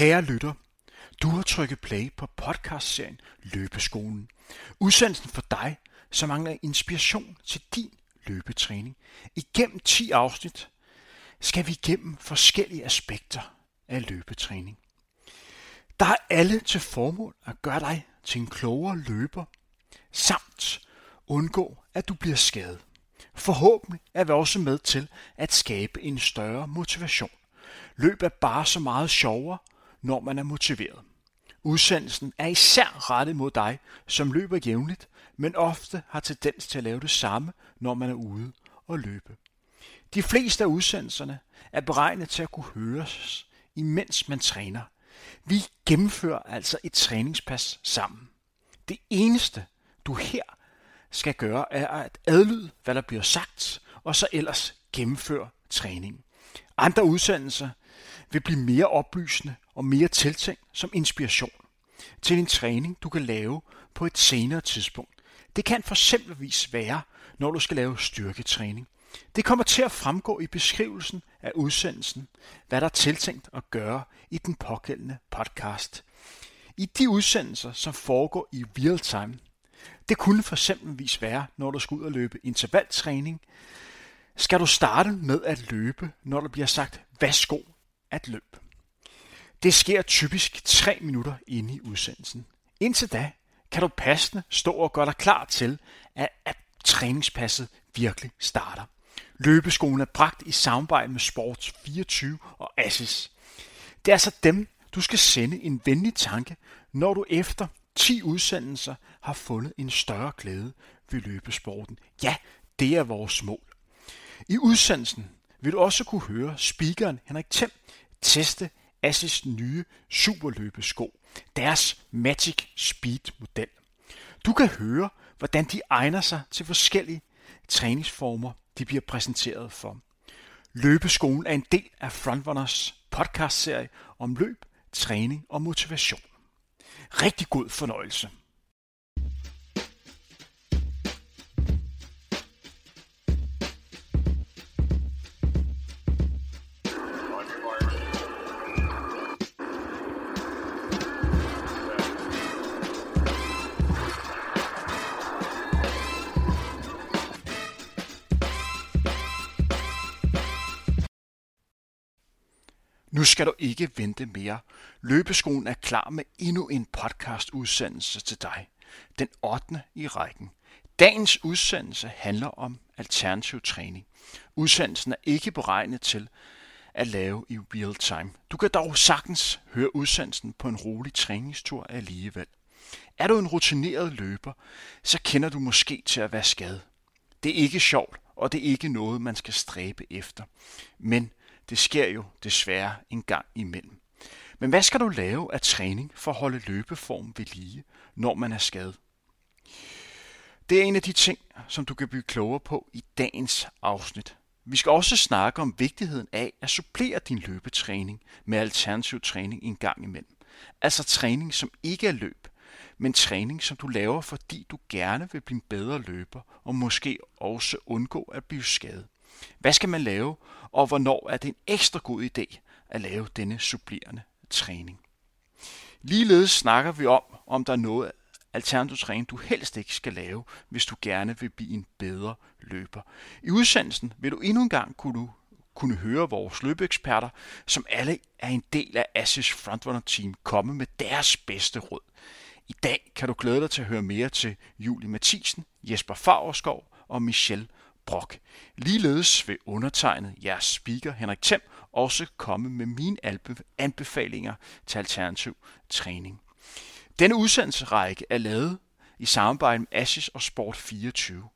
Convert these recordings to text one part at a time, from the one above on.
Kære lytter, du har trykket play på podcastserien Løbeskolen. Udsendelsen for dig, som mangler inspiration til din løbetræning. Igennem 10 afsnit skal vi igennem forskellige aspekter af løbetræning. Der er alle til formål at gøre dig til en klogere løber, samt undgå, at du bliver skadet. Forhåbentlig er vi også med til at skabe en større motivation. Løb er bare så meget sjovere, når man er motiveret. Udsendelsen er især rettet mod dig, som løber jævnligt, men ofte har tendens til at lave det samme, når man er ude og løbe. De fleste af udsendelserne er beregnet til at kunne høres, imens man træner. Vi gennemfører altså et træningspas sammen. Det eneste, du her skal gøre, er at adlyde, hvad der bliver sagt, og så ellers gennemføre træningen. Andre udsendelser vil blive mere oplysende og mere tiltænkt som inspiration til en træning, du kan lave på et senere tidspunkt. Det kan for eksempelvis være, når du skal lave styrketræning. Det kommer til at fremgå i beskrivelsen af udsendelsen, hvad der er tiltænkt at gøre i den pågældende podcast. I de udsendelser, som foregår i real time, det kunne for eksempelvis være, når du skal ud og løbe intervaltræning, skal du starte med at løbe, når der bliver sagt, værsgo at løbe. Det sker typisk 3 minutter inde i udsendelsen. Indtil da kan du passende stå og gøre dig klar til, at, at træningspasset virkelig starter. Løbeskolen er bragt i samarbejde med Sports 24 og Assis. Det er altså dem, du skal sende en venlig tanke, når du efter 10 udsendelser har fundet en større glæde ved løbesporten. Ja, det er vores mål. I udsendelsen vil du også kunne høre speakeren Henrik Thiem teste Assis nye superløbesko, deres Magic Speed model. Du kan høre, hvordan de egner sig til forskellige træningsformer, de bliver præsenteret for. Løbeskolen er en del af Frontrunners podcastserie om løb, træning og motivation. Rigtig god fornøjelse. Nu skal du ikke vente mere. Løbeskolen er klar med endnu en podcast udsendelse til dig. Den 8. i rækken. Dagens udsendelse handler om alternativ træning. Udsendelsen er ikke beregnet til at lave i real time. Du kan dog sagtens høre udsendelsen på en rolig træningstur alligevel. Er du en rutineret løber, så kender du måske til at være skadet. Det er ikke sjovt, og det er ikke noget, man skal stræbe efter. Men det sker jo desværre en gang imellem. Men hvad skal du lave af træning for at holde løbeform ved lige, når man er skadet? Det er en af de ting, som du kan blive klogere på i dagens afsnit. Vi skal også snakke om vigtigheden af at supplere din løbetræning med alternativ træning en gang imellem. Altså træning, som ikke er løb, men træning, som du laver, fordi du gerne vil blive en bedre løber og måske også undgå at blive skadet. Hvad skal man lave, og hvornår er det en ekstra god idé at lave denne supplerende træning? Ligeledes snakker vi om, om der er noget alternativ træning, du helst ikke skal lave, hvis du gerne vil blive en bedre løber. I udsendelsen vil du endnu en gang kunne, kunne høre vores løbeeksperter, som alle er en del af Assis Frontrunner Team, komme med deres bedste råd. I dag kan du glæde dig til at høre mere til Julie Mathisen, Jesper Fagerskov og Michelle Brock. Ligeledes vil undertegnet jeres speaker Henrik Thiem også komme med mine anbefalinger til alternativ træning. Denne udsendelsesrække er lavet i samarbejde med Asis og Sport 24.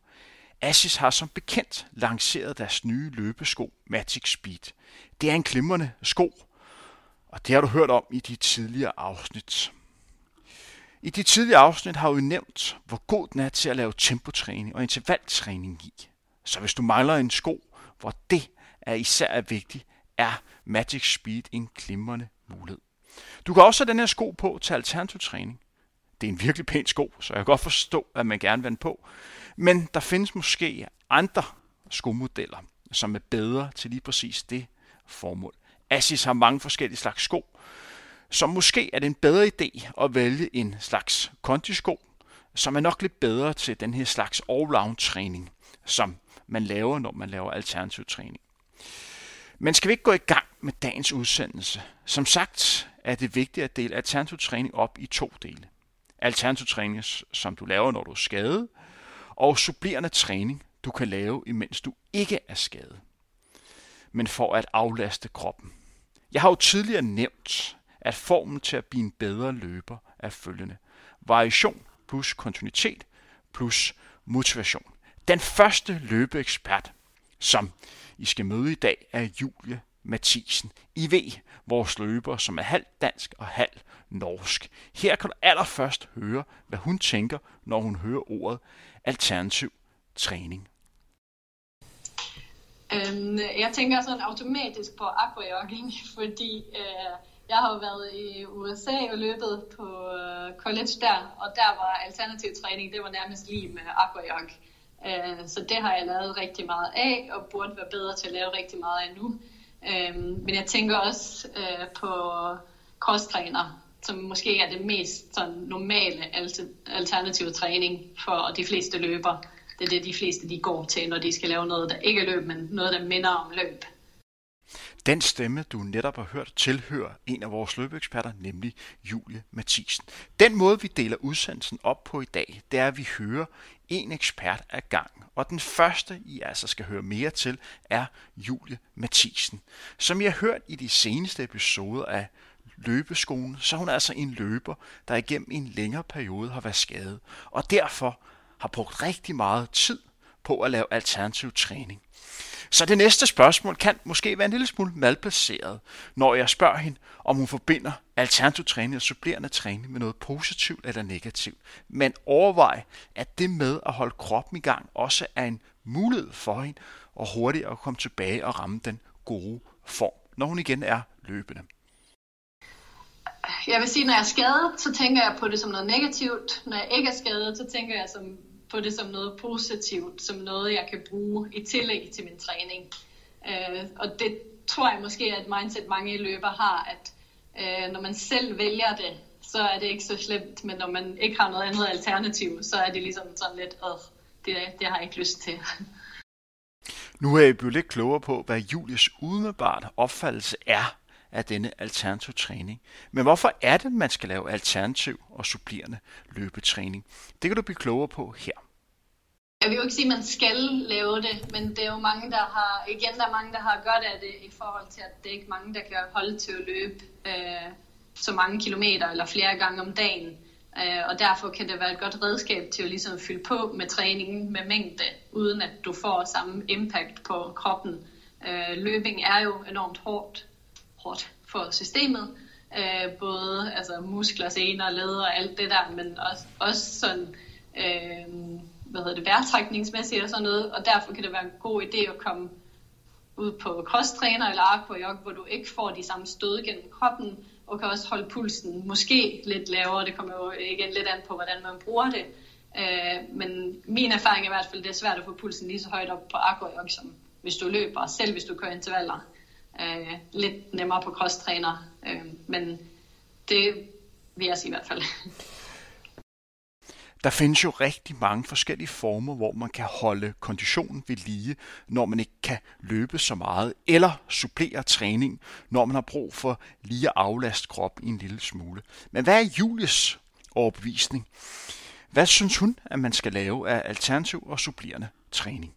Asis har som bekendt lanceret deres nye løbesko Magic Speed. Det er en glimrende sko, og det har du hørt om i de tidligere afsnit. I de tidligere afsnit har vi nævnt, hvor god den er til at lave tempotræning og intervaltræning i. Så hvis du mangler en sko, hvor det er især vigtigt, er Magic Speed en glimrende mulighed. Du kan også have den her sko på til alternativ træning. Det er en virkelig pæn sko, så jeg kan godt forstå, at man gerne vil den på. Men der findes måske andre skomodeller, som er bedre til lige præcis det formål. Asics har mange forskellige slags sko, Så måske er det en bedre idé at vælge en slags kondisko, som er nok lidt bedre til den her slags all-round træning, som man laver, når man laver alternativ træning. Men skal vi ikke gå i gang med dagens udsendelse? Som sagt er det vigtigt at dele alternativ træning op i to dele. Alternativ træning, som du laver, når du er skadet, og supplerende træning, du kan lave, imens du ikke er skadet, men for at aflaste kroppen. Jeg har jo tidligere nævnt, at formen til at blive en bedre løber er følgende. Variation plus kontinuitet plus motivation. Den første løbeekspert, som I skal møde i dag, er Julie Mathisen. I ved, vores løber, som er halvt dansk og halv norsk. Her kan du allerførst høre, hvad hun tænker, når hun hører ordet alternativ træning. Øhm, jeg tænker sådan automatisk på aquajogging, fordi øh, jeg har jo været i USA og løbet på øh, college der, og der var alternativ træning, det var nærmest lige med aquajog. Øh, så det har jeg lavet rigtig meget af, og burde være bedre til at lave rigtig meget af nu. Øh, men jeg tænker også øh, på crosstræner, som måske er det mest sådan, normale alternative træning for de fleste løber. Det er det, de fleste de går til, når de skal lave noget, der ikke er løb, men noget, der minder om løb. Den stemme, du netop har hørt, tilhører en af vores løbeeksperter, nemlig Julie Mathisen. Den måde, vi deler udsendelsen op på i dag, det er, at vi hører en ekspert ad gang. Og den første, I altså skal høre mere til, er Julie Mathisen. Som I har hørt i de seneste episoder af løbeskolen, så er hun altså en løber, der igennem en længere periode har været skadet, og derfor har brugt rigtig meget tid på at lave alternativ træning. Så det næste spørgsmål kan måske være en lille smule malplaceret, når jeg spørger hende, om hun forbinder alternativ træning og supplerende træning med noget positivt eller negativt. Men overvej, at det med at holde kroppen i gang også er en mulighed for hende og hurtigt at komme tilbage og ramme den gode form, når hun igen er løbende. Jeg vil sige, når jeg er skadet, så tænker jeg på det som noget negativt. Når jeg ikke er skadet, så tænker jeg som på det som noget positivt, som noget, jeg kan bruge i tillæg til min træning. Øh, og det tror jeg måske er et mindset, mange løber har, at øh, når man selv vælger det, så er det ikke så slemt, men når man ikke har noget andet alternativ, så er det ligesom sådan lidt, øh, det, det har jeg ikke lyst til. Nu er jeg blevet lidt klogere på, hvad Julies umiddelbart opfattelse er af denne alternativ træning. Men hvorfor er det, man skal lave alternativ og supplerende løbetræning? Det kan du blive klogere på her. Jeg vil jo ikke sige, at man skal lave det, men det er jo mange, der har, igen, der er mange, der har godt af det i forhold til, at det er ikke mange, der kan holde til at løbe øh, så mange kilometer eller flere gange om dagen. Øh, og derfor kan det være et godt redskab til at ligesom fylde på med træningen med mængde, uden at du får samme impact på kroppen. Øh, løbing er jo enormt hårdt, hårdt for systemet. Øh, både altså, muskler, sener, led og alt det der, men også, også sådan... Øh, hvad hedder det, vejrtrækningsmæssigt og sådan noget, og derfor kan det være en god idé at komme ud på crosstræner eller aquajog, hvor du ikke får de samme stød gennem kroppen, og kan også holde pulsen måske lidt lavere. Det kommer jo igen lidt an på, hvordan man bruger det. Øh, men min erfaring er i hvert fald, det er svært at få pulsen lige så højt op på aquajog, som hvis du løber, selv hvis du kører intervaller. Øh, lidt nemmere på crosstræner, øh, men det vil jeg sige i hvert fald. Der findes jo rigtig mange forskellige former, hvor man kan holde konditionen ved lige, når man ikke kan løbe så meget, eller supplere træning, når man har brug for lige at aflaste kroppen en lille smule. Men hvad er Julies overbevisning? Hvad synes hun, at man skal lave af alternativ og supplerende træning?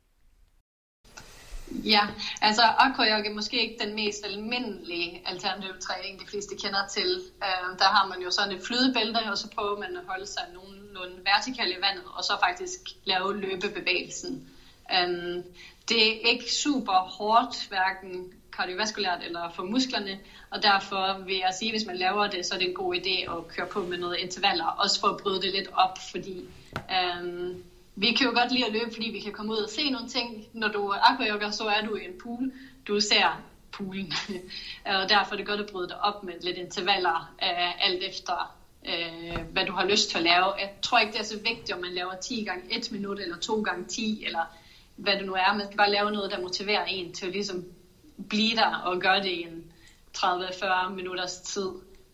Ja, altså aquajog er måske ikke den mest almindelige alternative træning, de fleste kender til. Øh, der har man jo sådan et flydebælte, og så prøver man at holde sig nogenlunde vertikalt i vandet, og så faktisk lave løbebevægelsen. Øh, det er ikke super hårdt, hverken kardiovaskulært eller for musklerne, og derfor vil jeg sige, at hvis man laver det, så er det en god idé at køre på med noget intervaller, også for at bryde det lidt op, fordi Øh, vi kan jo godt lide at løbe, fordi vi kan komme ud og se nogle ting. Når du er aquajogger, så er du i en pool. Du ser poolen. og derfor er det godt at bryde det op med lidt intervaller, øh, alt efter øh, hvad du har lyst til at lave. Jeg tror ikke, det er så vigtigt, om man laver 10 gange 1 minut, eller 2 gange 10, eller hvad det nu er. Man skal bare lave noget, der motiverer en til at ligesom blive der og gøre det i en 30-40 minutters tid.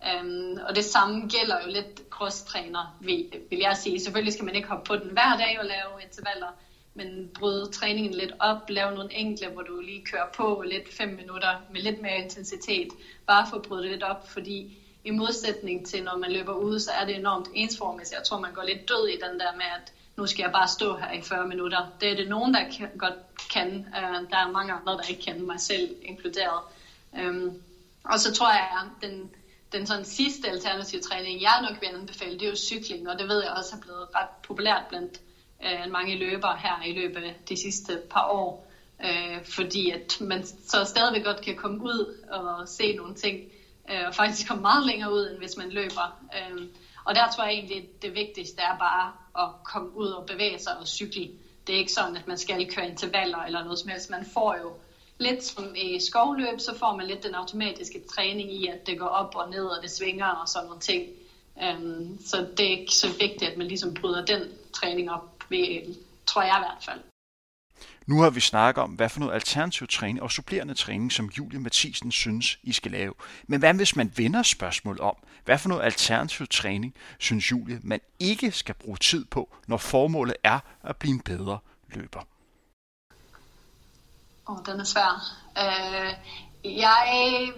Øhm, og det samme gælder jo lidt cross-træner, vil, vil jeg sige. Selvfølgelig skal man ikke hoppe på den hver dag og lave intervaller, men bryde træningen lidt op, lave nogle enkle, hvor du lige kører på lidt 5 minutter med lidt mere intensitet, bare for at bryde det lidt op, fordi i modsætning til når man løber ude, så er det enormt ensformigt. Jeg tror, man går lidt død i den der med, at nu skal jeg bare stå her i 40 minutter. Det er det nogen, der kan, godt kan. Øh, der er mange andre, der ikke kan, mig selv inkluderet. Øhm, og så tror jeg, at den, den sådan sidste alternative træning, jeg nok vil anbefale, det er jo cykling, og det ved jeg også er blevet ret populært blandt øh, mange løbere her i løbet af de sidste par år. øh, fordi at man så stadigvæk godt kan komme ud og se nogle ting, øh, og faktisk komme meget længere ud, end hvis man løber. Øh, og der tror jeg egentlig, at det vigtigste er bare at komme ud og bevæge sig og cykle. Det er ikke sådan, at man skal køre intervaller eller noget som helst. Man får jo lidt som i skovløb, så får man lidt den automatiske træning i, at det går op og ned, og det svinger og sådan nogle ting. Um, så det er ikke så vigtigt, at man ligesom bryder den træning op, ved, tror jeg i hvert fald. Nu har vi snakket om, hvad for noget alternativ træning og supplerende træning, som Julie Mathisen synes, I skal lave. Men hvad hvis man vender spørgsmål om, hvad for noget alternativ træning synes Julie, man ikke skal bruge tid på, når formålet er at blive en bedre løber? Åh, oh, den er svær. Uh, jeg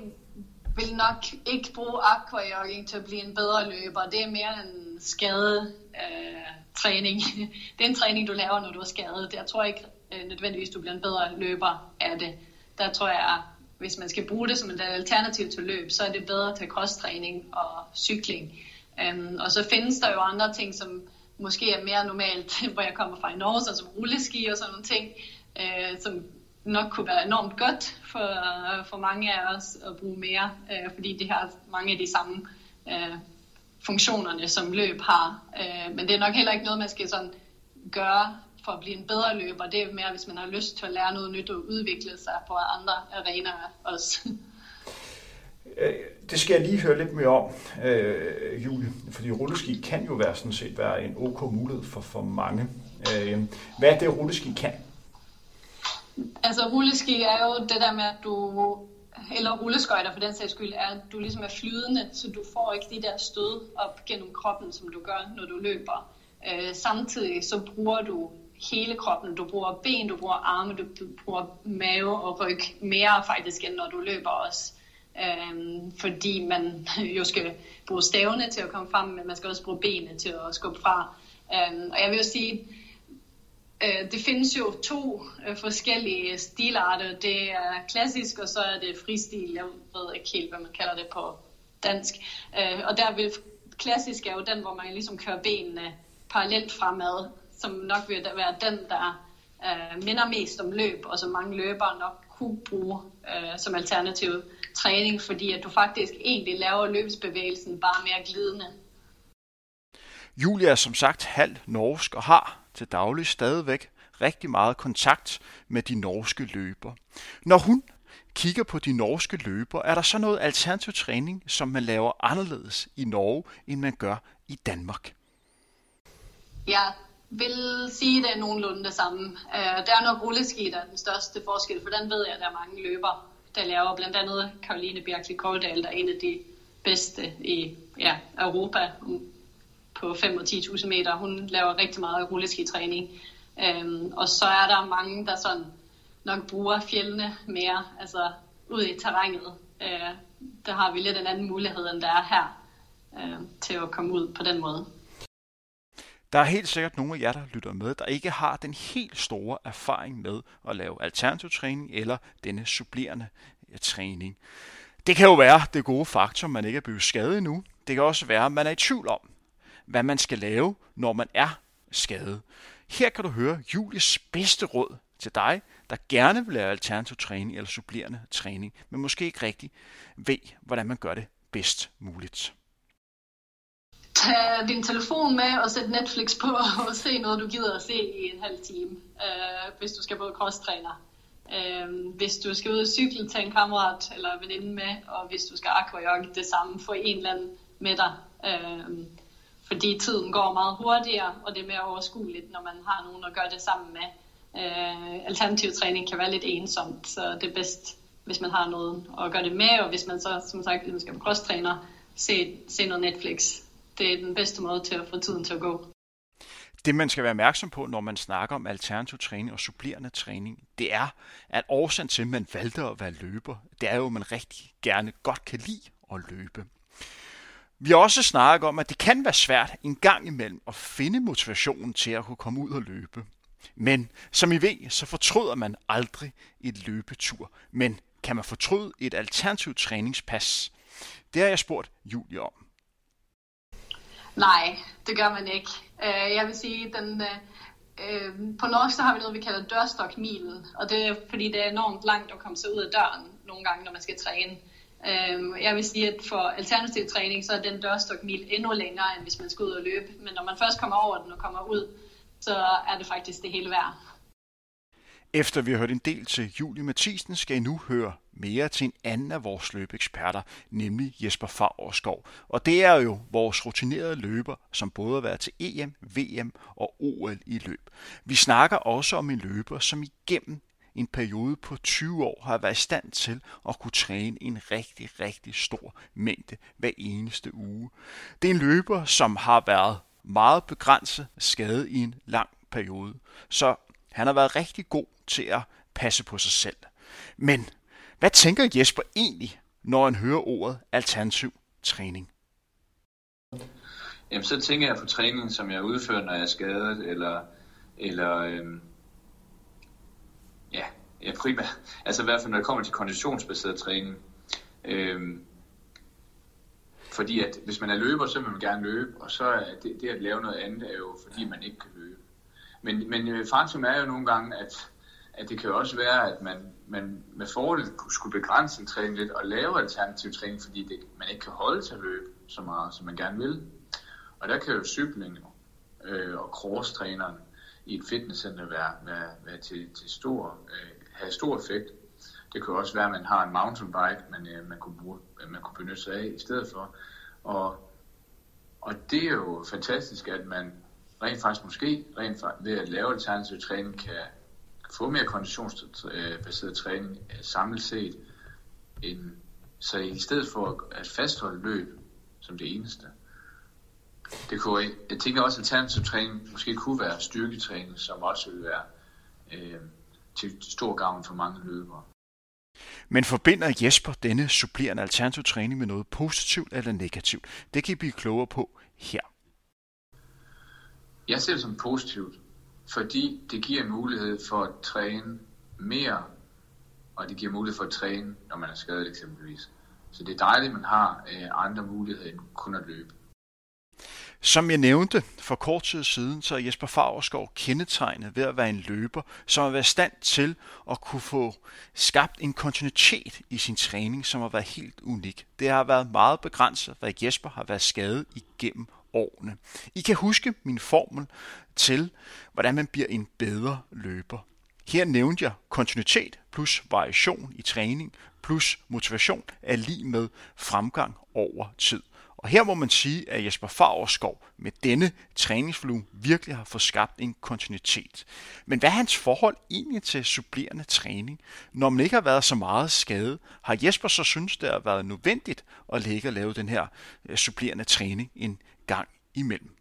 vil nok ikke bruge aquajogging til at blive en bedre løber. Det er mere en skade uh, træning. det er en træning, du laver, når du er skadet. Jeg tror ikke øh, nødvendigvis, du bliver en bedre løber af det. Der tror jeg, hvis man skal bruge det som et alternativ til løb, så er det bedre til crosstræning og cykling. Um, og så findes der jo andre ting, som måske er mere normalt, hvor jeg kommer fra i Norge, så som rulleski og sådan nogle ting, uh, som nok kunne være enormt godt for, for mange af os at bruge mere, øh, fordi det har mange af de samme øh, funktionerne, som løb har. Øh, men det er nok heller ikke noget, man skal sådan gøre for at blive en bedre løber. Det er mere, hvis man har lyst til at lære noget nyt og udvikle sig på andre arenaer også. Øh, det skal jeg lige høre lidt mere om, øh, Julie, fordi rulleski kan jo være sådan set være en ok mulighed for, for mange. Øh, hvad er det, rulleski kan? Altså rulleski er jo det der med, at du, eller rulleskøjter for den sags skyld, er, at du ligesom er flydende, så du får ikke de der stød op gennem kroppen, som du gør, når du løber. Øh, samtidig så bruger du hele kroppen. Du bruger ben, du bruger arme, du, bruger mave og ryg mere faktisk, end når du løber også. Øhm, fordi man jo skal bruge stavene til at komme frem, men man skal også bruge benene til at skubbe fra. Øhm, og jeg vil jo sige, Øh, det findes jo to øh, forskellige stilarter. Det er klassisk, og så er det fristil. Jeg ved ikke helt, hvad man kalder det på dansk. Øh, og der vil klassisk er jo den, hvor man ligesom kører benene parallelt fremad, som nok vil være den, der minder mest om løb, og som mange løbere nok kunne bruge øh, som alternativ træning, fordi at du faktisk egentlig laver løbsbevægelsen bare mere glidende. Julia er som sagt halv norsk og har til daglig stadigvæk rigtig meget kontakt med de norske løber. Når hun kigger på de norske løber, er der så noget alternativ træning, som man laver anderledes i Norge, end man gør i Danmark? Ja, vil sige, at det er nogenlunde det samme. Uh, der er nok rulleski, der er den største forskel, for den ved jeg, at der er mange løber, der laver. Blandt andet Karoline Bjergli Koldal, der er en af de bedste i ja, Europa på 5 og 10.000 meter. Hun laver rigtig meget rulleskitræning. Øhm, og så er der mange, der sådan nok bruger fjellene mere, altså ud i terrænet. Øh, der har vi lidt en anden mulighed, end der er her, øh, til at komme ud på den måde. Der er helt sikkert nogle af jer, der lytter med, der ikke har den helt store erfaring med at lave alternativ træning eller denne supplerende træning. Det kan jo være det gode faktum, man ikke er blevet skadet endnu. Det kan også være, at man er i tvivl om, hvad man skal lave, når man er skadet. Her kan du høre Julies bedste råd til dig, der gerne vil lave alternativ træning eller supplerende træning, men måske ikke rigtig ved, hvordan man gør det bedst muligt Tag din telefon med og sæt Netflix på og se noget, du gider at se i en halv time, øh, hvis du skal på crosstræner. Øh, hvis du skal ud og cykle, tag en kammerat eller veninde med, og hvis du skal aquajogge, det samme, få en eller anden med dig. Øh, fordi tiden går meget hurtigere, og det er mere overskueligt, når man har nogen at gøre det sammen med. Øh, alternativ træning kan være lidt ensomt, så det er bedst, hvis man har noget at gøre det med, og hvis man så, som sagt, skal på crosstræner, se, se noget Netflix. Det er den bedste måde til at få tiden til at gå. Det man skal være opmærksom på, når man snakker om alternativ træning og supplerende træning, det er, at årsagen til, at man valgte at være løber, det er jo, at man rigtig gerne godt kan lide at løbe. Vi har også snakket om, at det kan være svært en gang imellem at finde motivationen til at kunne komme ud og løbe. Men som I ved, så fortryder man aldrig et løbetur. Men kan man fortryde et alternativt træningspas? Det har jeg spurgt Julie om. Nej, det gør man ikke. Øh, jeg vil sige, den, øh, øh, på norsk så har vi noget, vi kalder dørstokmilen, og det er fordi, det er enormt langt at komme sig ud af døren nogle gange, når man skal træne. Øh, jeg vil sige, at for alternativ træning, så er den dørstokmil endnu længere, end hvis man skal ud og løbe. Men når man først kommer over den og kommer ud, så er det faktisk det hele værd. Efter vi har hørt en del til Julie Mathisen, skal I nu høre mere til en anden af vores løbeeksperter, nemlig Jesper Favorsskov. Og det er jo vores rutinerede løber, som både har været til EM, VM og OL i løb. Vi snakker også om en løber, som igennem en periode på 20 år har været i stand til at kunne træne en rigtig, rigtig stor mængde hver eneste uge. Det er en løber, som har været meget begrænset skade i en lang periode. Så han har været rigtig god til at passe på sig selv. Men hvad tænker Jesper egentlig, når han hører ordet alternativ træning? Jamen, så tænker jeg på træning, som jeg udfører, når jeg er skadet, eller, eller øhm, ja, primært, altså i hvert fald når det kommer til konditionsbaseret træning. Øhm, fordi at hvis man er løber, så vil man gerne løbe, og så er det, det at lave noget andet er jo fordi man ikke kan løbe. Men, men øh, faktum er jo nogle gange, at, at det kan jo også være, at man, man med fordel skulle begrænse sin træning lidt og lave alternativ træning, fordi det, man ikke kan holde til at løbe så meget, som man gerne vil. Og der kan jo cykling øh, og crosstræneren i et fitnesscenter være, være, være til, til stor, øh, have stor effekt. Det kan også være, at man har en mountainbike, man, øh, man, kunne, bruge, øh, man kunne benytte sig af i stedet for. Og, og det er jo fantastisk, at man rent faktisk måske rent ved at lave alternativ træning kan få mere konditionsbaseret træning øh, samlet set, end, så i stedet for at fastholde løb som det eneste. Det kunne, jeg tænker også, at alternativ træning måske kunne være styrketræning, som også ville være øh, til stor gavn for mange løbere. Men forbinder Jesper denne supplerende alternativ træning med noget positivt eller negativt? Det kan I blive klogere på her. Jeg ser det som positivt, fordi det giver mulighed for at træne mere, og det giver mulighed for at træne, når man er skadet eksempelvis. Så det er dejligt, at man har øh, andre muligheder end kun at løbe. Som jeg nævnte for kort tid siden, så er Jesper Fagerskov kendetegnet ved at være en løber, som har været i stand til at kunne få skabt en kontinuitet i sin træning, som har været helt unik. Det har været meget begrænset, hvad Jesper har været skadet igennem årene. I kan huske min formel til, hvordan man bliver en bedre løber. Her nævnte jeg kontinuitet plus variation i træning plus motivation er lige med fremgang over tid. Og her må man sige, at Jesper Favreskov med denne træningsvolumen virkelig har fået skabt en kontinuitet. Men hvad er hans forhold egentlig til supplerende træning? Når man ikke har været så meget skadet, har Jesper så synes, det har været nødvendigt at lægge og lave den her øh, supplerende træning en gang imellem?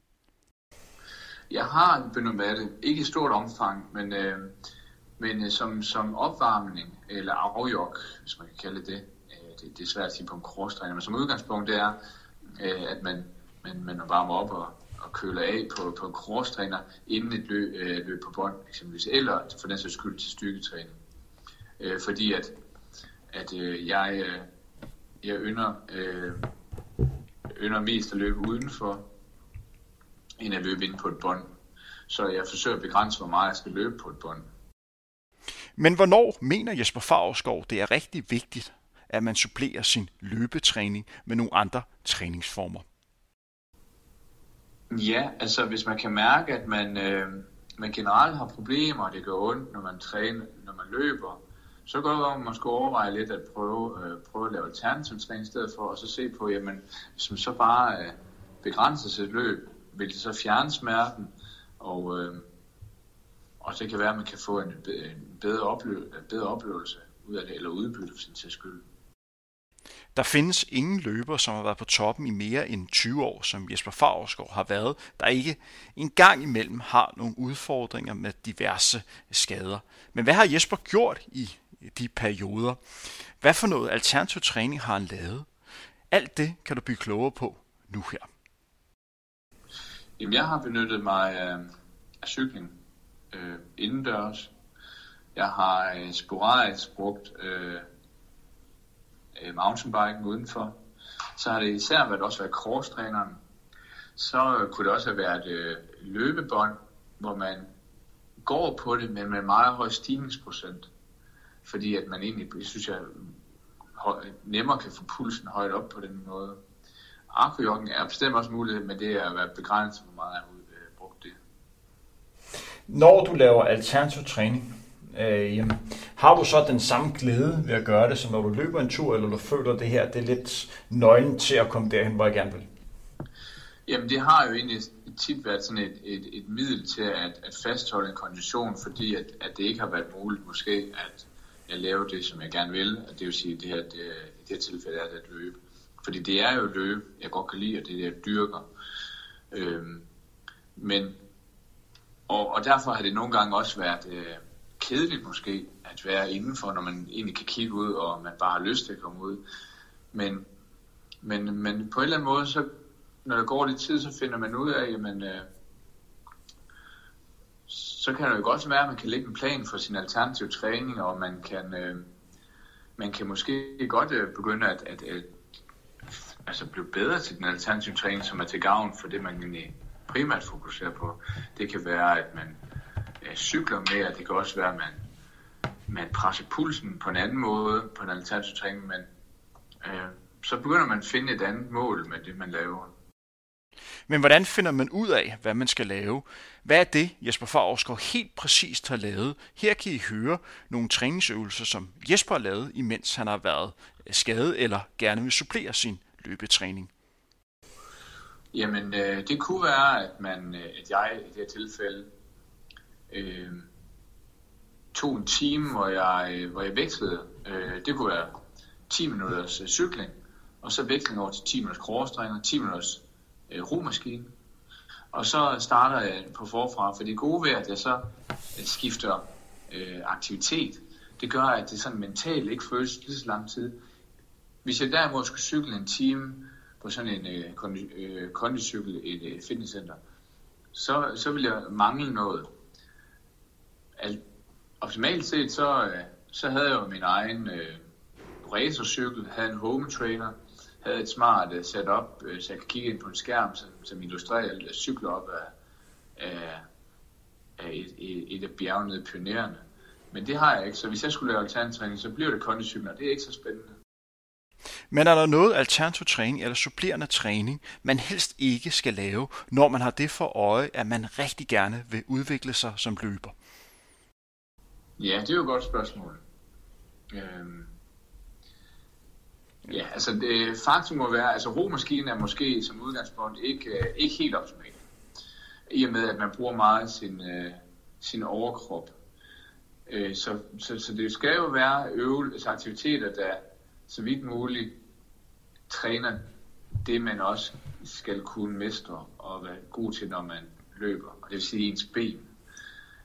Jeg har benyttet det, ikke i stort omfang, men, øh, men øh, som, som opvarmning eller afjok, hvis man kan kalde det. Øh, det, det er svært at sige på en crosstræner, men som udgangspunkt det er, øh, at man, man, man varmer op og, og køler af på, på en crosstræner inden et løb, øh, løb på bånd eksempelvis, eller for den sags skyld til styrketræning. Øh, fordi at, at øh, jeg, øh, jeg ynder, øh, ynder mest at løbe udenfor, end at løbe ind på et bånd. Så jeg forsøger at begrænse, hvor meget jeg skal løbe på et bånd. Men hvornår mener Jesper Favrskov, det er rigtig vigtigt, at man supplerer sin løbetræning med nogle andre træningsformer? Ja, altså hvis man kan mærke, at man, øh, man generelt har problemer, og det gør ondt, når man træner, når man løber, så går det at man skal overveje lidt at prøve, øh, prøve at lave alternativ træning i stedet for, og så se på, jamen, hvis man så bare øh, begrænser sit løb, vil det så fjerne smerten, og, øh, og det kan være, at man kan få en, en bedre, oplevelse, bedre oplevelse ud af det, eller udbytte for sin til skyld. Der findes ingen løber, som har været på toppen i mere end 20 år, som Jesper Favsgaard har været, der ikke engang imellem har nogle udfordringer med diverse skader. Men hvad har Jesper gjort i de perioder? Hvad for noget alternativ træning har han lavet? Alt det kan du blive klogere på nu her. Jamen, jeg har benyttet mig af, af cykling øh, indendørs. Jeg har øh, sporadisk brugt øh, øh, mountainbiken udenfor. Så har det især været også været cross-træneren. Så øh, kunne det også have været øh, løbebånd, hvor man går på det, men med meget høj stigningsprocent. Fordi at man egentlig, synes jeg, nemmere kan få pulsen højt op på den måde. Aquajoggen er bestemt også mulighed, men det er at være begrænset, hvor meget jeg har øh, brugt det. Når du laver alternativ træning, øh, jamen, har du så den samme glæde ved at gøre det, som når du løber en tur, eller du føler det her, det er lidt nøglen til at komme derhen, hvor jeg gerne vil? Jamen det har jo egentlig tit været sådan et, et, et middel til at, at fastholde en kondition, fordi at, at det ikke har været muligt måske at, at lave det, som jeg gerne vil, og det vil sige, at det her, det, i det her tilfælde er det at løbe. Fordi det er jo løbe jeg godt kan lide, og det er det, jeg dyrker. Øhm, men, og, og derfor har det nogle gange også været øh, kedeligt måske, at være indenfor, når man egentlig kan kigge ud, og man bare har lyst til at komme ud. Men, men, men på en eller anden måde, så når der går lidt tid, så finder man ud af, jamen, øh, så kan det jo godt være, at man kan lægge en plan for sin alternative træning, og man kan, øh, man kan måske godt øh, begynde at, at, at altså blive bedre til den alternative træning, som er til gavn for det, man primært fokuserer på. Det kan være, at man cykler mere, det kan også være, at man, man presser pulsen på en anden måde på en alternativ træning, men øh, så begynder man at finde et andet mål med det, man laver. Men hvordan finder man ud af, hvad man skal lave? Hvad er det, Jesper Favsgaard helt præcist har lavet? Her kan I høre nogle træningsøvelser, som Jesper har lavet, imens han har været skadet eller gerne vil supplere sin løbetræning? Jamen, øh, det kunne være, at, man, øh, at jeg i det her tilfælde øh, tog en time, hvor jeg, øh, hvor jeg vekslede. Øh, det kunne være 10 minutters øh, cykling, og så veksling over til 10 minutters crosstræning, 10 minutters øh, romaskine. Og så starter jeg på forfra, for det gode ved, at jeg så øh, skifter øh, aktivitet, det gør, at det sådan mentalt ikke føles lige så lang tid. Hvis jeg derimod skulle cykle en time på sådan en øh, kondi, øh, kondicykel i et øh, fitnesscenter, så, så vil jeg mangle noget. Al, optimalt set, så, øh, så havde jeg jo min egen øh, racercykel, havde en home trainer, havde et smart uh, setup, uh, så jeg kan kigge ind på en skærm, som, som illustrerer, at cykler op af, af, af et, et, et af bjergene pionerende. Men det har jeg ikke, så hvis jeg skulle lave alternativ så bliver det kondicykler, og det er ikke så spændende. Men er der noget alternativ træning eller supplerende træning, man helst ikke skal lave, når man har det for øje, at man rigtig gerne vil udvikle sig som løber? Ja, det er jo et godt spørgsmål. Øhm, ja, altså det, faktum må være, altså romaskinen er måske som udgangspunkt ikke, øh, ikke helt optimal. I og med, at man bruger meget sin, øh, sin overkrop. Øh, så, så, så det skal jo være øvelse, aktiviteter, der så vidt muligt træner det, man også skal kunne mestre og være god til, når man løber. Og det vil sige ens ben.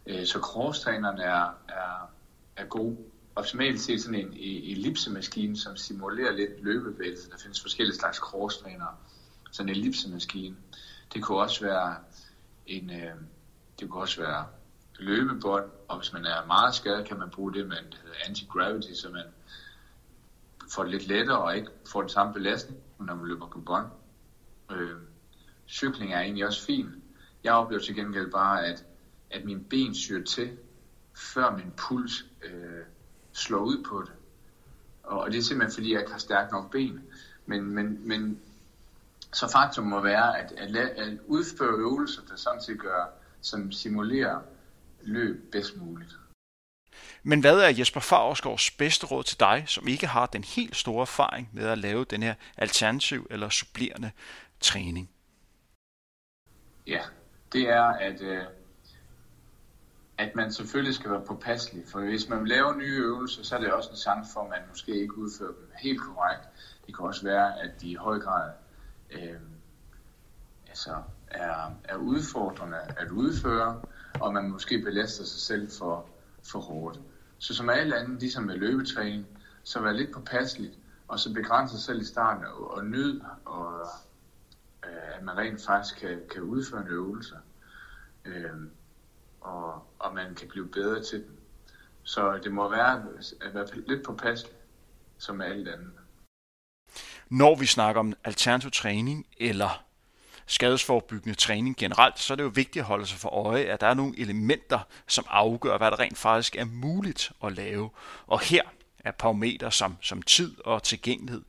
Øh, så crosstræneren er, er, er god. Optimalt set sådan en ellipsemaskine, som simulerer lidt løbebevægelse. Der findes forskellige slags crosstrænere. Sådan en ellipsemaskine. Det kunne også være en, øh, det kunne også være løbebånd, og hvis man er meget skadet, kan man bruge det, man hedder anti-gravity, så man får det lidt lettere og ikke får den samme belastning, når man løber på bånd. Øh, cykling er egentlig også fint. Jeg oplever til gengæld bare, at, at min ben syr til, før min puls øh, slår ud på det. Og, og det er simpelthen fordi, jeg ikke har stærkt nok ben. Men, men, men så faktum må være, at, at, at udføre øvelser, der samtidig gør, som simulerer løb bedst muligt. Men hvad er Jesper Favsgaards bedste råd til dig, som ikke har den helt store erfaring med at lave den her alternativ eller supplerende træning? Ja, det er, at, øh, at man selvfølgelig skal være påpasselig. For hvis man laver nye øvelser, så er det også en chance for, at man måske ikke udfører dem helt korrekt. Det kan også være, at de i høj grad øh, altså er, er udfordrende at udføre, og man måske belaster sig selv for, for hårdt. Så som alle andre, ligesom med løbetræning, så vær lidt påpasseligt, og så begrænse sig selv i starten og, og nyd, og, øh, at man rent faktisk kan, kan udføre en øvelse, øh, og, og man kan blive bedre til dem. Så det må være at være lidt påpasselig, som med alt andet. Når vi snakker om alternativ træning eller skadesforbyggende træning generelt, så er det jo vigtigt at holde sig for øje, at der er nogle elementer, som afgør, hvad der rent faktisk er muligt at lave. Og her er parametre som, som tid og tilgængelighed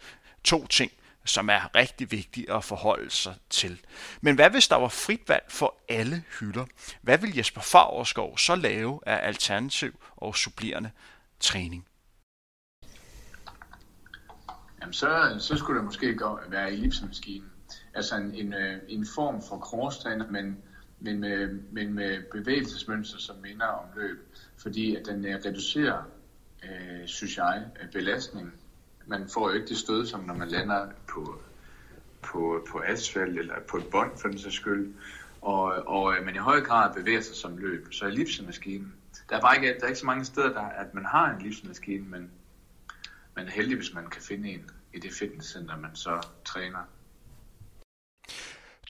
to ting, som er rigtig vigtige at forholde sig til. Men hvad hvis der var frit valg for alle hylder? Hvad vil Jesper Fagerskov så lave af alternativ og supplerende træning? Jamen så, så skulle det måske gå, være ellipsemaskinen. Altså en, en, øh, en form for crosstræner, men, men, med, men med bevægelsesmønster, som minder om løb. Fordi at den øh, reducerer, øh, synes jeg, belastningen man får jo ikke det stød, som når man lander på, på, på asfalt eller på et bånd for den sags skyld. Og, og øh, men man i høj grad bevæger sig som løb. Så ellipsemaskinen, der er bare ikke, der er ikke så mange steder, der, at man har en ellipsemaskine, men man er heldig, hvis man kan finde en i det fitnesscenter, man så træner.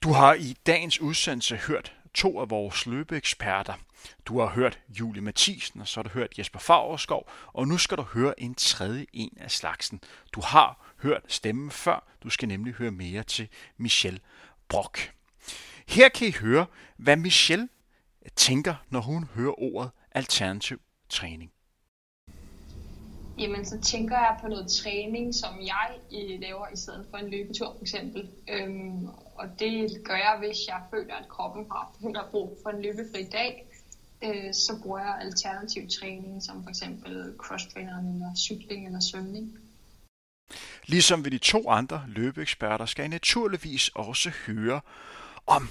Du har i dagens udsendelse hørt to af vores løbeeksperter. Du har hørt Julie Mathisen, og så har du hørt Jesper Fagerskov, og nu skal du høre en tredje en af slagsen. Du har hørt stemmen før, du skal nemlig høre mere til Michelle Brock. Her kan I høre, hvad Michelle tænker, når hun hører ordet alternativ træning. Jamen, så tænker jeg på noget træning, som jeg øh, laver i stedet for en løbetur for eksempel. Øhm, og det gør jeg, hvis jeg føler, at kroppen har brug for en løbefri dag. Øh, så bruger jeg alternativ træning, som for eksempel cross-traineren eller cykling eller svømning. Ligesom ved de to andre løbeeksperter skal I naturligvis også høre om,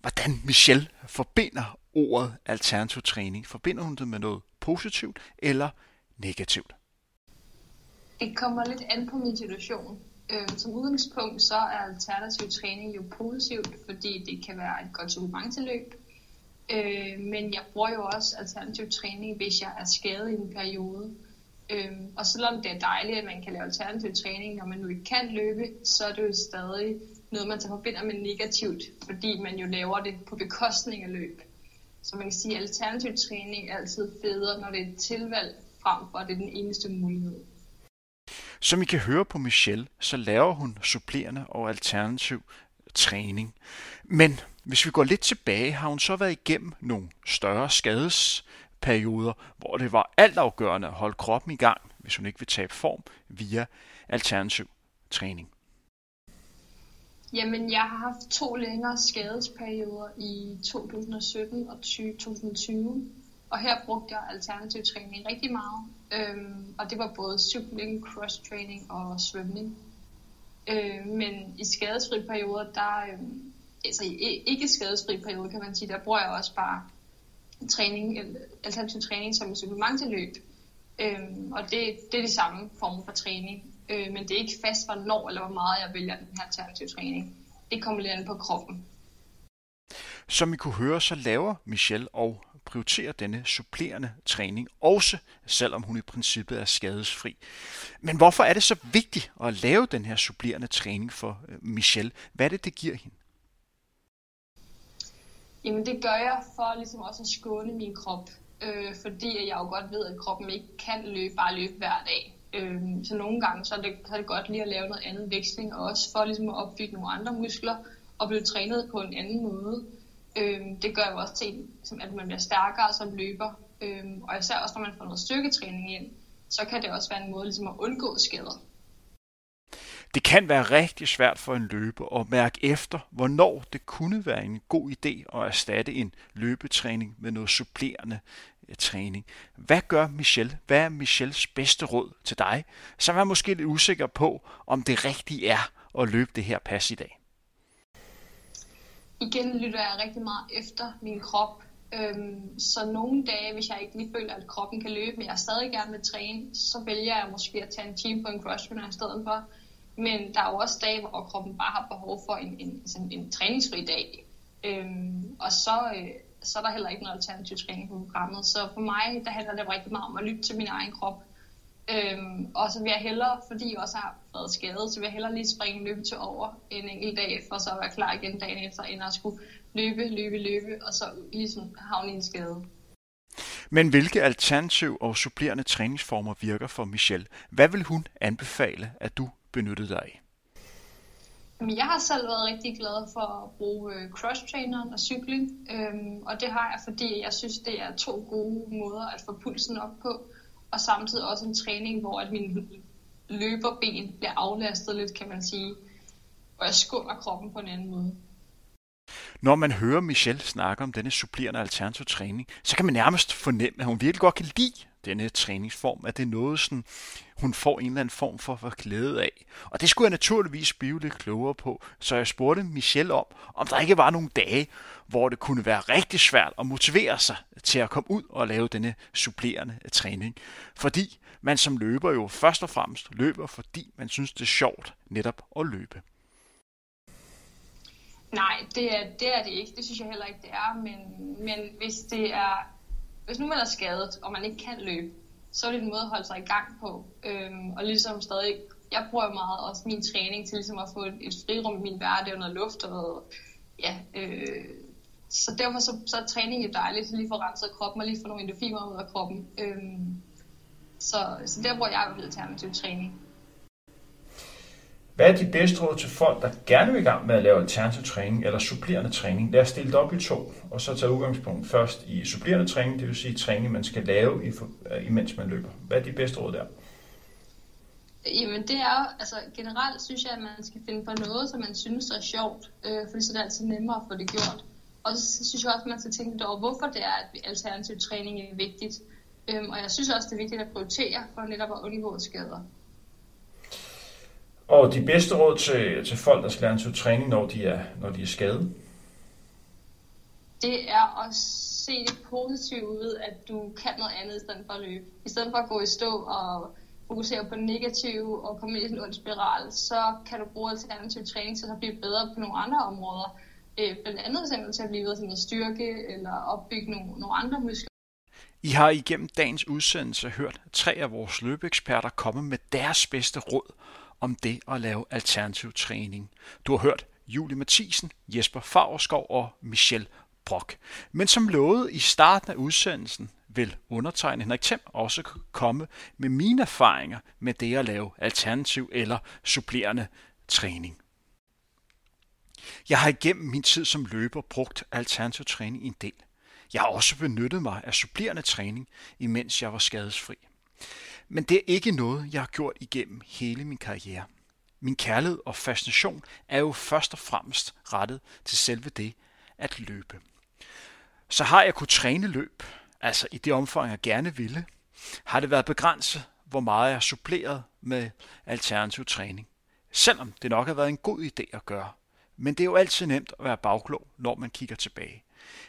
hvordan Michelle forbinder ordet alternativ træning. Forbinder hun det med noget positivt eller negativt? Det kommer lidt an på min situation. Øh, som udgangspunkt så er alternativ træning jo positivt, fordi det kan være et godt supplement til løb. Øh, men jeg bruger jo også alternativ træning, hvis jeg er skadet i en periode. Øh, og selvom det er dejligt, at man kan lave alternativ træning, når man nu ikke kan løbe, så er det jo stadig noget, man så forbinder med negativt, fordi man jo laver det på bekostning af løb. Så man kan sige, at alternativ træning er altid federe, når det er et tilvalg, frem for at det er den eneste mulighed. Som I kan høre på Michelle, så laver hun supplerende og alternativ træning. Men hvis vi går lidt tilbage, har hun så været igennem nogle større skadesperioder, hvor det var altafgørende at holde kroppen i gang, hvis hun ikke vil tabe form, via alternativ træning. Jamen, jeg har haft to længere skadesperioder i 2017 og 2020. Og her brugte jeg alternativ træning rigtig meget. Øhm, og det var både cykling, cross-training og svømning. Øhm, men i skadesfri perioder, der, øhm, altså i ikke skadesfri periode, kan man sige, der bruger jeg også bare træning, alternativ træning som et supplement til løb. Øhm, og det, det er de samme former for træning. Øh, men det er ikke fast, hvornår eller hvor meget jeg vælger den her alternativ træning. Det kommer lidt an på kroppen. Som I kunne høre, så laver Michelle og prioriterer denne supplerende træning, også selvom hun i princippet er skadesfri. Men hvorfor er det så vigtigt at lave den her supplerende træning for øh, Michelle? Hvad er det, det giver hende? Jamen det gør jeg for ligesom også at skåne min krop, øh, fordi jeg jo godt ved, at kroppen ikke kan løbe, bare løbe hver dag. Øh, så nogle gange så er, det, så er det godt lige at lave noget andet veksling, og også for ligesom at opbygge nogle andre muskler og blive trænet på en anden måde. Øh, det gør jo også til, som at man bliver stærkere som løber. øh, og især også, når man får noget styrketræning ind, så kan det også være en måde ligesom at undgå skader. Det kan være rigtig svært for en løber at mærke efter, hvornår det kunne være en god idé at erstatte en løbetræning med noget supplerende øh, træning. Hvad gør Michelle? Hvad er Michelles bedste råd til dig, som er måske lidt usikker på, om det rigtige er at løbe det her pas i dag? igen lytter jeg rigtig meget efter min krop. Øhm, så nogle dage, hvis jeg ikke lige føler, at kroppen kan løbe, men jeg stadig gerne vil træne, så vælger jeg måske at tage en time på en crossfit i stedet for. Men der er jo også dage, hvor kroppen bare har behov for en, en, sådan en, en træningsfri dag. Øhm, og så, øh, så er der heller ikke noget alternativ træning på programmet. Så for mig, der handler det rigtig meget om at lytte til min egen krop. Øhm, og så vil jeg hellere, fordi jeg også har været skadet, så vil jeg hellere lige springe en løbetur over en enkelt dag, for så at være klar igen dagen efter, end at skulle løbe, løbe, løbe, og så ligesom havne i en skade. Men hvilke alternativ og supplerende træningsformer virker for Michelle? Hvad vil hun anbefale, at du benyttede dig af? Jeg har selv været rigtig glad for at bruge øh, cross-traineren og cykling, øhm, og det har jeg, fordi jeg synes, det er to gode måder at få pulsen op på, og samtidig også en træning, hvor at min løberben bliver aflastet lidt, kan man sige, og jeg skunder kroppen på en anden måde. Når man hører Michelle snakke om denne supplerende alternativ træning, så kan man nærmest fornemme, at hun virkelig godt kan lide denne træningsform, at det er noget, sådan, hun får en eller anden form for, for glæde af. Og det skulle jeg naturligvis blive lidt klogere på, så jeg spurgte Michelle om, om der ikke var nogle dage, hvor det kunne være rigtig svært at motivere sig til at komme ud og lave denne supplerende træning. Fordi man som løber jo først og fremmest løber, fordi man synes, det er sjovt netop at løbe. Nej, det er, det er det ikke. Det synes jeg heller ikke, det er. Men, men hvis det er, hvis nu man er skadet, og man ikke kan løbe, så er det en måde at holde sig i gang på. Øhm, og ligesom stadig, jeg bruger meget også min træning til ligesom at få et, et frirum i min hverdag og noget luft og noget, ja, øh, så derfor så, så er træning jo dejligt, så lige få renset kroppen og lige få nogle endorfiner ud af kroppen. Øhm, så, så der bruger jeg jo alternativ træning. Hvad er dit bedste råd til folk, der gerne vil i gang med at lave alternativ træning eller supplerende træning? Lad os stille det op i to, og så tage udgangspunkt først i supplerende træning, det vil sige træning, man skal lave, øh, imens man løber. Hvad er dit bedste råd der? Jamen det er altså generelt synes jeg, at man skal finde på noget, som man synes er sjovt, øh, fordi så er det altid nemmere at få det gjort. Og så synes jeg også, at man skal tænke lidt over, hvorfor det er, at alternativ træning er vigtigt. Øhm, og jeg synes også, det er vigtigt at prioritere for netop at undgå skader. Og de bedste råd til, til folk, der skal lære til træning, når de er, når de er skadet? Det er at se det positive ud, at du kan noget andet i stedet for at løbe. I stedet for at gå i stå og fokusere på negativ og komme i en ond spiral, så kan du bruge alternativ træning til at blive bedre på nogle andre områder. Øh, blandt andet eksempel til at blive bedre til noget styrke eller opbygge nogle, nogle andre muskler. I har igennem dagens udsendelse hørt tre af vores løbeeksperter komme med deres bedste råd om det at lave alternativ træning. Du har hørt Julie Mathisen, Jesper Fagerskov og Michelle Brock. Men som lovet i starten af udsendelsen, vil undertegnet Henrik Thiem også komme med mine erfaringer med det at lave alternativ eller supplerende træning. Jeg har igennem min tid som løber brugt alternativ træning en del. Jeg har også benyttet mig af supplerende træning, imens jeg var skadesfri. Men det er ikke noget, jeg har gjort igennem hele min karriere. Min kærlighed og fascination er jo først og fremmest rettet til selve det at løbe. Så har jeg kunnet træne løb, altså i det omfang, jeg gerne ville, har det været begrænset, hvor meget jeg har suppleret med alternativ træning. Selvom det nok har været en god idé at gøre. Men det er jo altid nemt at være bagklog, når man kigger tilbage.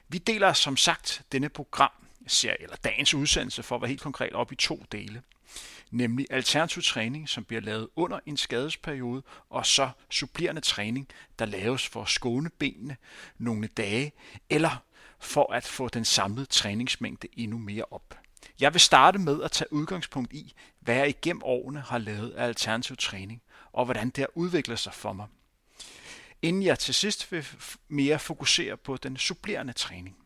Vi deler som sagt denne program, serie, eller dagens udsendelse for at være helt konkret, op i to dele nemlig alternativ træning, som bliver lavet under en skadesperiode, og så supplerende træning, der laves for at skåne benene nogle dage, eller for at få den samlede træningsmængde endnu mere op. Jeg vil starte med at tage udgangspunkt i, hvad jeg igennem årene har lavet af alternativ træning, og hvordan det har udviklet sig for mig. Inden jeg til sidst vil mere fokusere på den supplerende træning.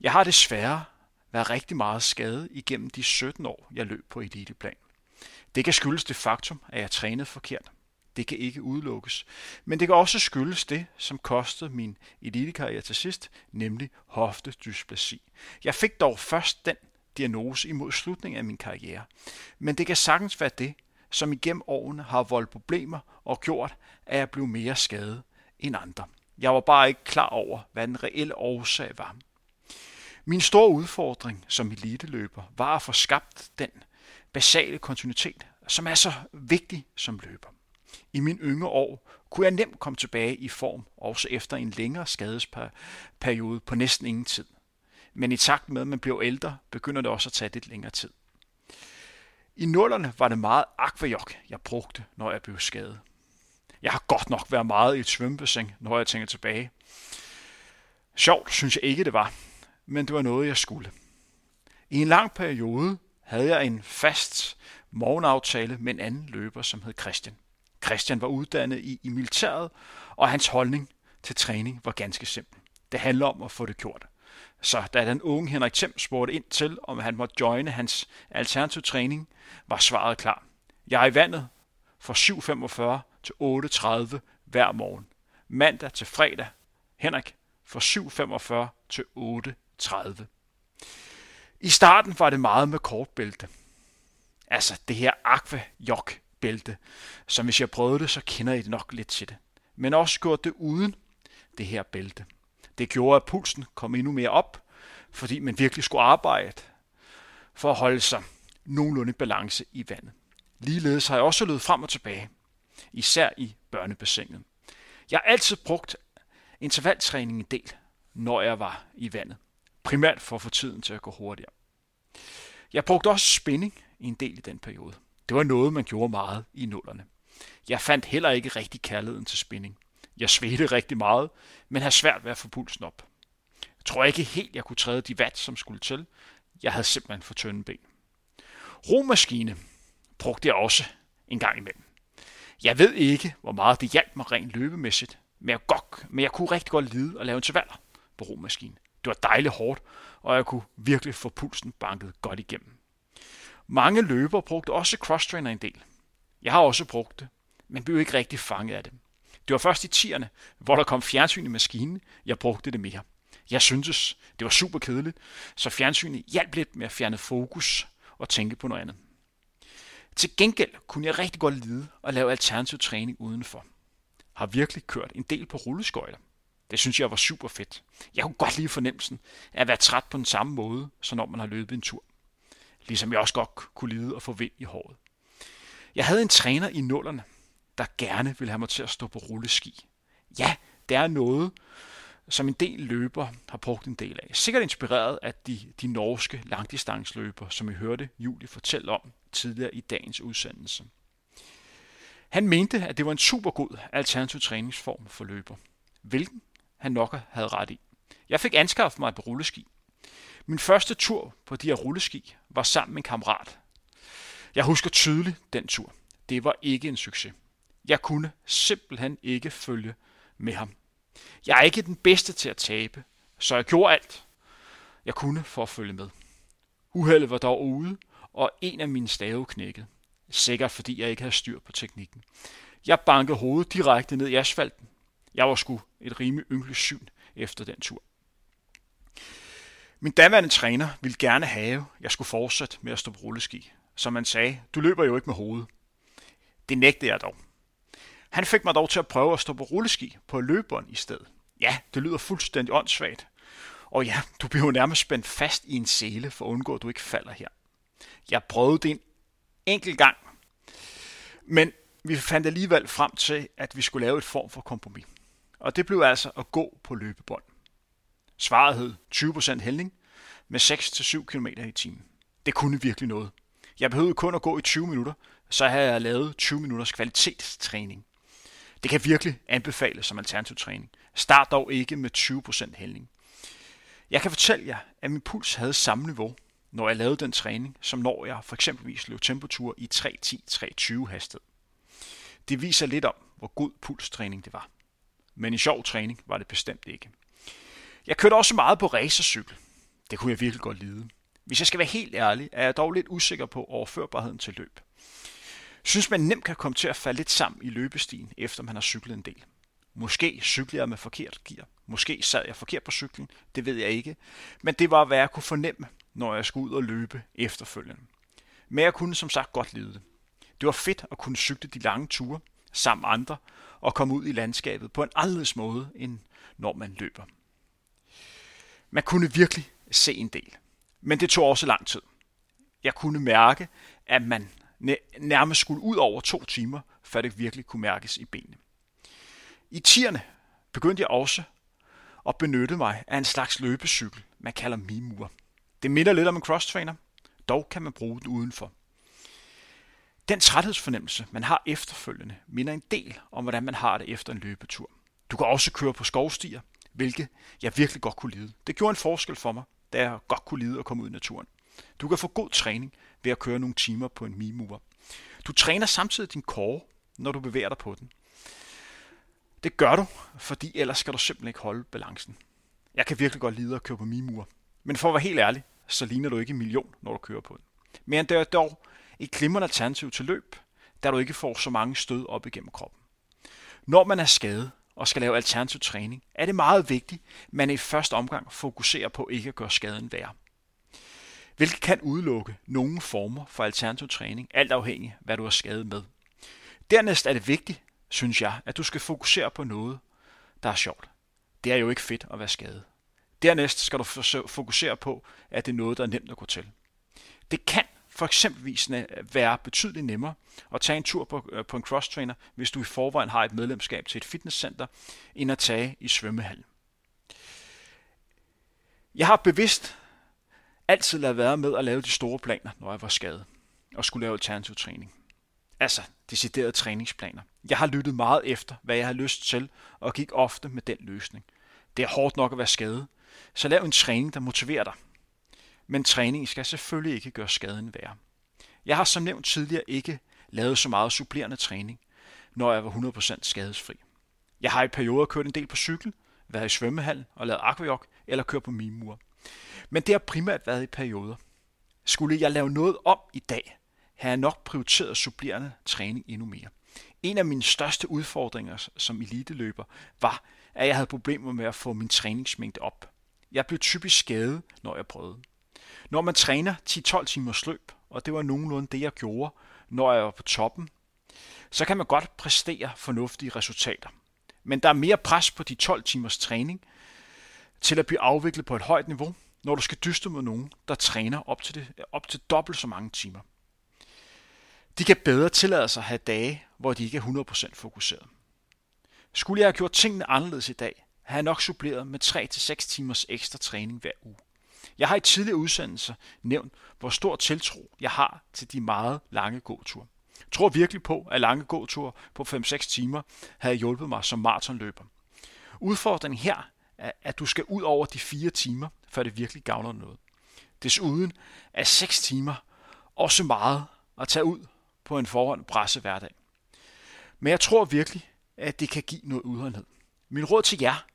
Jeg har desværre været rigtig meget skadet igennem de 17 år, jeg løb på eliteplan. Det kan skyldes det faktum, at jeg trænede forkert. Det kan ikke udelukkes. Men det kan også skyldes det, som kostede min elitekarriere til sidst, nemlig hoftedysplasi. Jeg fik dog først den diagnose imod slutningen af min karriere. Men det kan sagtens være det, som igennem årene har voldt problemer og gjort, at jeg blev mere skadet end andre. Jeg var bare ikke klar over, hvad den reelle årsag var. Min store udfordring som eliteløber var at få skabt den basale kontinuitet, som er så vigtig som løber. I min yngre år kunne jeg nemt komme tilbage i form, også efter en længere skadesperiode på næsten ingen tid. Men i takt med, at man bliver ældre, begynder det også at tage lidt længere tid. I nullerne var det meget akvajok, jeg brugte, når jeg blev skadet. Jeg har godt nok været meget i et svømmebassin, når jeg tænker tilbage. Sjovt synes jeg ikke, det var, men det var noget, jeg skulle. I en lang periode havde jeg en fast morgenaftale med en anden løber, som hed Christian. Christian var uddannet i, i militæret, og hans holdning til træning var ganske simpel. Det handler om at få det gjort. Så da den unge Henrik Thiem spurgte ind til, om han måtte joine hans alternativ træning, var svaret klar. Jeg er i vandet fra 7.45 til 8.30 hver morgen. Mandag til fredag. Henrik fra 7.45 til 30. I starten var det meget med kortbælte. Altså det her aqua jok bælte, som hvis jeg prøvede det, så kender I det nok lidt til det. Men også gjort det uden det her bælte. Det gjorde, at pulsen kom endnu mere op, fordi man virkelig skulle arbejde for at holde sig nogenlunde balance i vandet. Ligeledes har jeg også løbet frem og tilbage, især i børnebassinet. Jeg har altid brugt intervaltræning en del, når jeg var i vandet. Primært for at få tiden til at gå hurtigere. Jeg brugte også spænding i en del i den periode. Det var noget, man gjorde meget i nullerne. Jeg fandt heller ikke rigtig kærligheden til spænding. Jeg svedte rigtig meget, men havde svært ved at få pulsen op. Jeg tror ikke helt, jeg kunne træde de vat, som skulle til. Jeg havde simpelthen for tynde ben. Romaskine brugte jeg også en gang imellem. Jeg ved ikke, hvor meget det hjalp mig rent løbemæssigt, men jeg, godt, men jeg kunne rigtig godt lide at lave intervaller på romaskinen. Det var dejligt hårdt, og jeg kunne virkelig få pulsen banket godt igennem. Mange løbere brugte også crosstrainer en del. Jeg har også brugt det, men blev ikke rigtig fanget af det. Det var først i tierne, hvor der kom fjernsyn i maskinen, jeg brugte det mere. Jeg syntes, det var super kedeligt, så fjernsynet hjalp lidt med at fjerne fokus og tænke på noget andet. Til gengæld kunne jeg rigtig godt lide at lave alternativ træning udenfor. Har virkelig kørt en del på rulleskøjter. Det synes jeg var super fedt. Jeg kunne godt lide fornemmelsen af at være træt på den samme måde, som når man har løbet en tur. Ligesom jeg også godt kunne lide at få vind i håret. Jeg havde en træner i nullerne, der gerne ville have mig til at stå på rulleski. Ja, det er noget, som en del løber har brugt en del af. Sikkert inspireret af de, de norske langdistansløber, som vi hørte Julie fortælle om tidligere i dagens udsendelse. Han mente, at det var en super god alternativ træningsform for løber, hvilken han nok havde ret i. Jeg fik anskaffet mig på rulleski. Min første tur på de her rulleski var sammen med en kammerat. Jeg husker tydeligt den tur. Det var ikke en succes. Jeg kunne simpelthen ikke følge med ham. Jeg er ikke den bedste til at tabe, så jeg gjorde alt, jeg kunne for at følge med. Uheldet var dog ude, og en af mine stave knækkede. Sikkert fordi jeg ikke havde styr på teknikken. Jeg bankede hovedet direkte ned i asfalten. Jeg var sgu et rimelig ynkeligt syn efter den tur. Min daværende træner ville gerne have, at jeg skulle fortsætte med at stå på rulleski. Som man sagde, du løber jo ikke med hovedet. Det nægtede jeg dog. Han fik mig dog til at prøve at stå på rulleski på løberen i stedet. Ja, det lyder fuldstændig åndssvagt. Og ja, du bliver jo nærmest spændt fast i en sele for at undgå, at du ikke falder her. Jeg prøvede det en enkelt gang, men vi fandt alligevel frem til, at vi skulle lave et form for kompromis. Og det blev altså at gå på løbebånd. Svaret hed 20% hældning med 6-7 km i timen. Det kunne virkelig noget. Jeg behøvede kun at gå i 20 minutter, så havde jeg lavet 20 minutters kvalitetstræning. Det kan virkelig anbefales som alternativ træning. Start dog ikke med 20% hældning. Jeg kan fortælle jer, at min puls havde samme niveau, når jeg lavede den træning, som når jeg for eksempelvis løb temperatur i 3.10-3.20 hastighed. Det viser lidt om, hvor god pulstræning det var. Men en sjov træning var det bestemt ikke. Jeg kørte også meget på racercykel. Det kunne jeg virkelig godt lide. Hvis jeg skal være helt ærlig, er jeg dog lidt usikker på overførbarheden til løb synes man nemt kan komme til at falde lidt sammen i løbestien, efter man har cyklet en del. Måske cyklede jeg med forkert gear. Måske sad jeg forkert på cyklen. Det ved jeg ikke. Men det var, hvad jeg kunne fornemme, når jeg skulle ud og løbe efterfølgende. Men jeg kunne som sagt godt lide det. Det var fedt at kunne cykle de lange ture sammen med andre og komme ud i landskabet på en anderledes måde, end når man løber. Man kunne virkelig se en del. Men det tog også lang tid. Jeg kunne mærke, at man nærmest skulle ud over to timer, før det virkelig kunne mærkes i benene. I tierne begyndte jeg også at benytte mig af en slags løbecykel, man kalder Mimur. Det minder lidt om en crosstrainer, dog kan man bruge den udenfor. Den træthedsfornemmelse, man har efterfølgende, minder en del om, hvordan man har det efter en løbetur. Du kan også køre på skovstier, hvilket jeg virkelig godt kunne lide. Det gjorde en forskel for mig, da jeg godt kunne lide at komme ud i naturen. Du kan få god træning ved at køre nogle timer på en mimur. Du træner samtidig din kåre, når du bevæger dig på den. Det gør du, fordi ellers skal du simpelthen ikke holde balancen. Jeg kan virkelig godt lide at køre på mimur. Men for at være helt ærlig, så ligner du ikke en million, når du kører på den. Men det er dog et glimrende alternativ til løb, da du ikke får så mange stød op igennem kroppen. Når man er skadet og skal lave alternativ træning, er det meget vigtigt, at man i første omgang fokuserer på ikke at gøre skaden værre. Hvilket kan udelukke nogle former for alternativ træning, alt afhængig af hvad du er skadet med. Dernæst er det vigtigt, synes jeg, at du skal fokusere på noget, der er sjovt. Det er jo ikke fedt at være skadet. Dernæst skal du fokusere på, at det er noget, der er nemt at gå til. Det kan for eksempelvis være betydeligt nemmere at tage en tur på, øh, på en cross-trainer, hvis du i forvejen har et medlemskab til et fitnesscenter, end at tage i svømmehallen. Jeg har bevidst altid lavet være med at lave de store planer, når jeg var skadet og skulle lave alternativ træning. Altså deciderede træningsplaner. Jeg har lyttet meget efter, hvad jeg har lyst til, og gik ofte med den løsning. Det er hårdt nok at være skadet, så lav en træning, der motiverer dig. Men træning skal selvfølgelig ikke gøre skaden værre. Jeg har som nævnt tidligere ikke lavet så meget supplerende træning, når jeg var 100% skadesfri. Jeg har i perioder kørt en del på cykel, været i svømmehallen og lavet aquajog eller kørt på mimur. Men det har primært været i perioder. Skulle jeg lave noget om i dag, har jeg nok prioriteret supplerende træning endnu mere. En af mine største udfordringer som eliteløber var, at jeg havde problemer med at få min træningsmængde op. Jeg blev typisk skadet, når jeg prøvede. Når man træner 10-12 timers løb, og det var nogenlunde det, jeg gjorde, når jeg var på toppen, så kan man godt præstere fornuftige resultater. Men der er mere pres på de 12 timers træning til at blive afviklet på et højt niveau, når du skal dyste med nogen, der træner op til, det, op til dobbelt så mange timer. De kan bedre tillade sig at have dage, hvor de ikke er 100% fokuseret. Skulle jeg have gjort tingene anderledes i dag, havde jeg nok suppleret med 3-6 timers ekstra træning hver uge. Jeg har i tidligere udsendelser nævnt, hvor stor tiltro jeg har til de meget lange gåture. Jeg tror virkelig på, at lange gåture på 5-6 timer havde hjulpet mig som maratonløber. Udfordringen her er, at du skal ud over de 4 timer, før det virkelig gavner noget. Desuden er 6 timer også meget at tage ud på en forhånd presse hverdag. Men jeg tror virkelig, at det kan give noget udholdenhed. Min råd til jer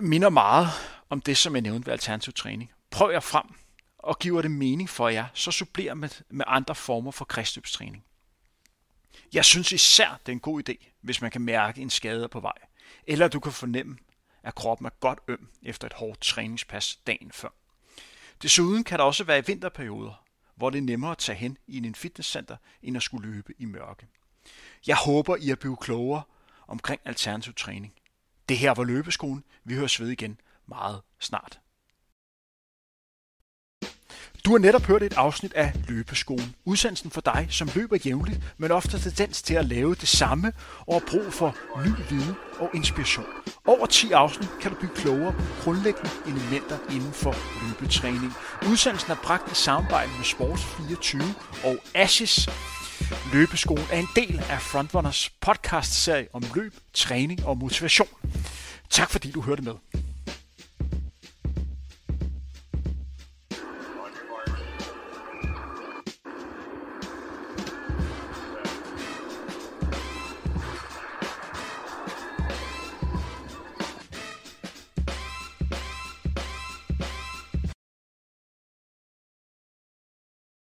minder meget om det, som jeg nævnte ved alternativ træning. Prøv jer frem, og giver det mening for jer, så suppler med, med andre former for kredsløbstræning. Jeg synes især, det er en god idé, hvis man kan mærke en skade på vej, eller du kan fornemme, at kroppen er godt øm efter et hårdt træningspas dagen før. Desuden kan der også være i vinterperioder, hvor det er nemmere at tage hen i en fitnesscenter, end at skulle løbe i mørke. Jeg håber, I er blevet klogere omkring alternativ træning. Det her var Løbeskolen. Vi høres ved igen meget snart. Du har netop hørt et afsnit af Løbeskolen. Udsendelsen for dig, som løber jævnligt, men ofte tendens til at lave det samme og har brug for ny viden og inspiration. Over 10 afsnit kan du blive klogere på grundlæggende elementer inden for løbetræning. Udsendelsen er bragt i samarbejde med Sports24 og Ashes. Løbeskolen er en del af Frontrunners podcast-serie om løb, træning og motivation. Tak fordi du hørte med.